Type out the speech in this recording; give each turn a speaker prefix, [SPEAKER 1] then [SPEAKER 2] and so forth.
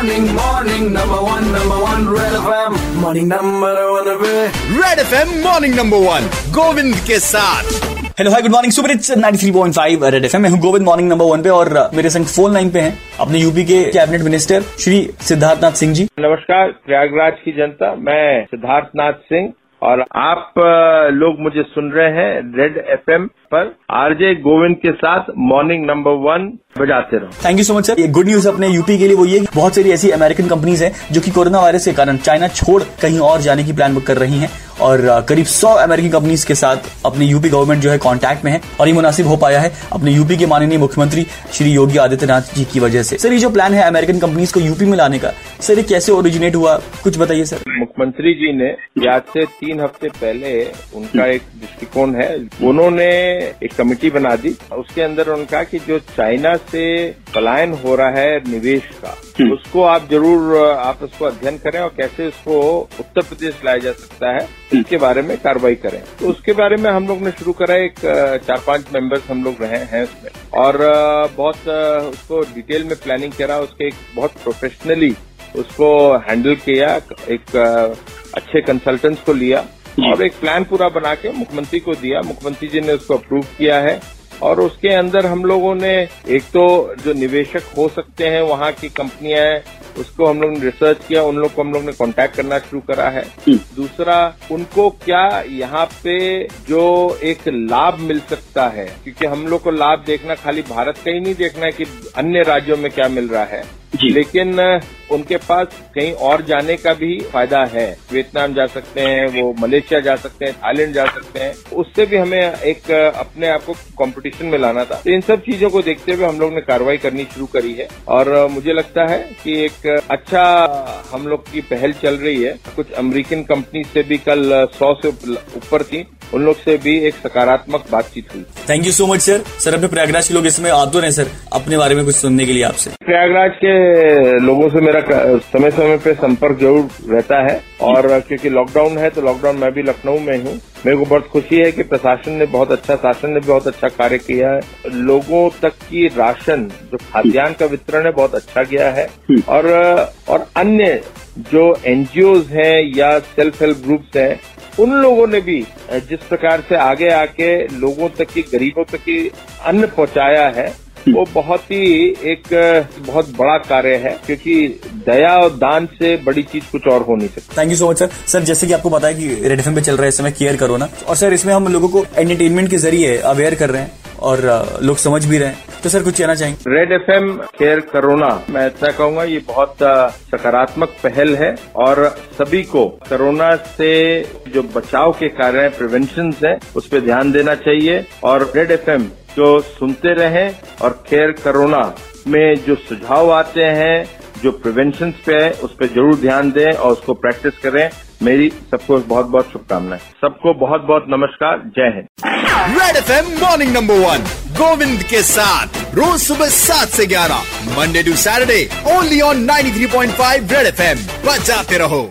[SPEAKER 1] morning, morning, number one, number one, Red FM, morning number one पे
[SPEAKER 2] red F M morning number one Govind के साथ.
[SPEAKER 3] Hello hi good morning super it's 93.5 red FM मैं हूँ Govind morning number one पे और uh, मेरे संग phone line पे हैं अपने यूपी के कैबिनेट मिनिस्टर श्री सिद्धार्थनाथ सिंह जी।
[SPEAKER 4] नमस्कार प्रयागराज की जनता। मैं सिद्धार्थनाथ सिंह और आप लोग मुझे सुन रहे हैं रेड एफएम पर। आरजे गोविंद के साथ मॉर्निंग नंबर वन बजाते रहो।
[SPEAKER 3] Thank you so much sir ये गुड न्यूज़ अपने यूपी के लिए वो ये बहुत सारी ऐसी अमेरिकन कंपनीज़ हैं जो कि कोरोना वायरस के कारण चाइना छोड़ कहीं और जाने की प्लान कर रही हैं और करीब 100 अमेरिकन कंपनीज़ के साथ अपनी यूपी गवर्नमेंट जो है कांटेक्ट में है और ये मुनासिब हो पाया है अपने यूपी के माननीय मुख्यमंत्री श्री योगी आदित्यनाथ जी की वजह से। सर ये जो प्लान है अमेरिकन कंपनीज़ को यूपी में लाने का सर ये कैसे ओरिजिनेट हुआ? कुछ बताइए सर
[SPEAKER 4] मुख्यमंत्री जी ने आज से तीन हफ़्ते पहले उनका एक दृष्टिकोण है। उन्होंने एक कमेटी बना दी उसके अंदर उन्होंने कहा कि जो चाइना से पलायन हो रहा है निवेश का उसको आप ज़रूर आप उसको अध्ययन करें और कैसे उसको उत्तर प्रदेश लाया जा सकता है इसके बारे में कार्रवाई करें। तो उसके बारे में हम लोग ने शुरू करा एक चार पाँच मेंबर्स हम लोग रहे हैं उसमें। और बहुत उसको डिटेल में प्लानिंग करा उसके एक बहुत प्रोफेशनली उसको हैंडल किया एक अच्छे कंसल्टेंट्स को लिया और एक प्लान पूरा बना के मुख्यमंत्री को दिया। मुख्यमंत्री जी ने उसको अप्रूव किया है और उसके अंदर हम लोगों ने एक तो जो निवेशक हो सकते हैं वहाँ की कंपनियाँ हैं उसको हम लोग ने रिसर्च किया उन लोग को हम लोग ने कांटेक्ट करना शुरू करा है। दूसरा उनको क्या यहाँ पे जो एक लाभ मिल सकता है? क्योंकि हम लोग को लाभ देखना खाली भारत का ही नहीं देखना है कि अन्य राज्यों में क्या मिल रहा है। लेकिन उनके पास कहीं और जाने का भी फ़ायदा है। वियतनाम जा सकते हैं, वो मलेशिया जा सकते हैं, थाईलैंड जा सकते हैं। उससे भी हमें एक अपने आप को कॉम्पिटिशन में लाना था। तो इन सब चीज़ों को देखते हुए हम लोग ने कार्रवाई करनी शुरू करी है। और मुझे लगता है कि एक अच्छा हम लोग की पहल चल रही है। कुछ अमेरिकन कंपनी से भी कल सौ से ऊपर थी। उन लोग से भी एक सकारात्मक बातचीत हुई।
[SPEAKER 3] Thank you so much sir sir अपने प्रयागराज के लोग इसमें आतुर हैं सर अपने बारे में कुछ सुनने के लिए आपसे।
[SPEAKER 4] प्रयागराज के लोगों से मेरा समय समय पे संपर्क ज़रूर रहता है और क्योंकि लॉकडाउन है तो लॉकडाउन मैं भी लखनऊ में हूँ। मेरे को बहुत खुशी है कि प्रशासन ने बहुत अच्छा शासन ने बहुत अच्छा कार्य किया है। लोगों तक की राशन जो खाद्यान्न का वितरण है बहुत अच्छा गया है। और और अन्य जो एनजीओज हैं या सेल्फ हेल्प ग्रुप्स हैं उन लोगों ने भी जिस प्रकार से आगे आके लोगों तक की गरीबों तक की अन्न पहुँचाया है वो बहुत ही एक बहुत बड़ा कार्य है क्योंकि दया और दान से बड़ी चीज़ कुछ और हो नहीं सकती।
[SPEAKER 3] Thank you so much sir sir जैसे कि आपको पता है कि रेड एफएम पे चल रहा है इस समय केयर करो ना। और सर इसमें हम लोगों को एंटरटेनमेंट के ज़रिए अवेयर कर रहे हैं और लोग समझ भी रहे हैं। तो सर कुछ कहना चाहेंगे?
[SPEAKER 4] रेड एफ़ एम केयर करोना मैं इतना कहूँगा ये बहुत सकारात्मक पहल है और सभी को कोरोना से जो बचाव के कार्य हैं प्रिवेंशन है उस पर ध्यान देना चाहिए। और रेड एफ़ एम जो सुनते रहें और केयर करोना में जो सुझाव आते हैं जो प्रिवेंशन पे है उस पर ज़रूर ध्यान दें और उसको प्रैक्टिस करें। मेरी सबको बहुत बहुत शुभकामनाएँ। सबको बहुत बहुत नमस्कार। जय Hind.
[SPEAKER 2] Red F M morning number one Govind के साथ। रोज सुबह सात से ग्यारह Monday to Saturday only on 93.5 red F M बजाते रहो।